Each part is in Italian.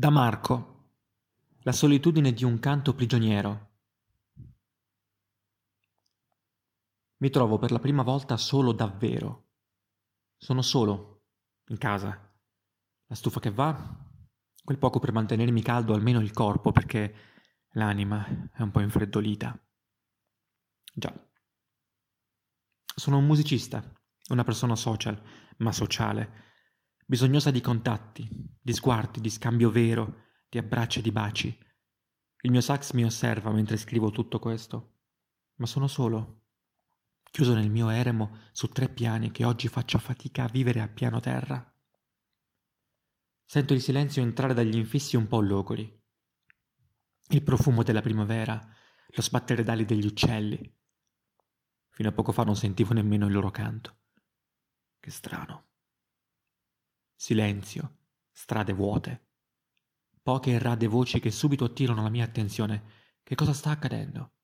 Da Marco. La solitudine di un canto prigioniero. Mi trovo per la prima volta solo davvero. Sono solo, in casa. La stufa che va, quel poco per mantenermi caldo almeno il corpo perché l'anima è un po' infreddolita. Già. Sono un musicista, una persona social, ma sociale bisognosa di contatti, di sguardi, di scambio vero, di abbracci e di baci. Il mio sax mi osserva mentre scrivo tutto questo, ma sono solo, chiuso nel mio eremo su tre piani che oggi faccio fatica a vivere a piano terra. Sento il silenzio entrare dagli infissi un po' logori, il profumo della primavera, lo sbattere d'ali degli uccelli. Fino a poco fa non sentivo nemmeno il loro canto. Che strano. Silenzio, strade vuote. Poche e rade voci che subito attirano la mia attenzione. Che cosa sta accadendo?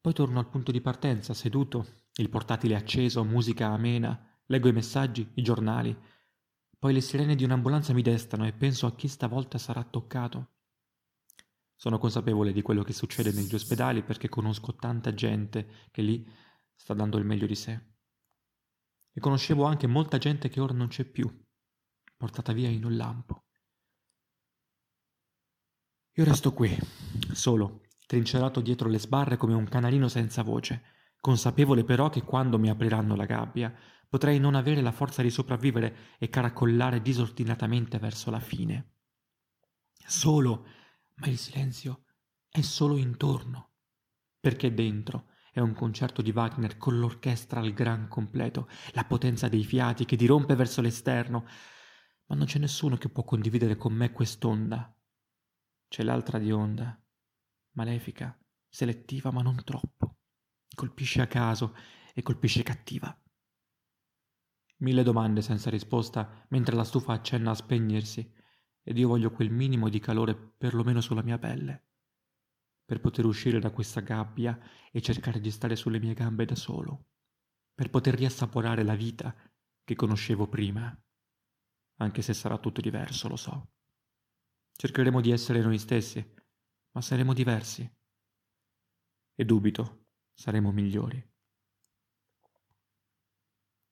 Poi torno al punto di partenza, seduto, il portatile acceso, musica amena, leggo i messaggi, i giornali. Poi le sirene di un'ambulanza mi destano e penso a chi stavolta sarà toccato. Sono consapevole di quello che succede negli ospedali perché conosco tanta gente che lì sta dando il meglio di sé e conoscevo anche molta gente che ora non c'è più, portata via in un lampo. Io resto qui, solo, trincerato dietro le sbarre come un canarino senza voce, consapevole però che quando mi apriranno la gabbia potrei non avere la forza di sopravvivere e caracollare disordinatamente verso la fine. Solo, ma il silenzio è solo intorno, perché dentro è un concerto di Wagner con l'orchestra al gran completo, la potenza dei fiati che dirompe verso l'esterno, ma non c'è nessuno che può condividere con me quest'onda. C'è l'altra di onda, malefica, selettiva ma non troppo. Colpisce a caso e colpisce cattiva. Mille domande senza risposta mentre la stufa accenna a spegnersi ed io voglio quel minimo di calore perlomeno sulla mia pelle per poter uscire da questa gabbia e cercare di stare sulle mie gambe da solo, per poter riassaporare la vita che conoscevo prima, anche se sarà tutto diverso, lo so. Cercheremo di essere noi stessi, ma saremo diversi. E dubito, saremo migliori.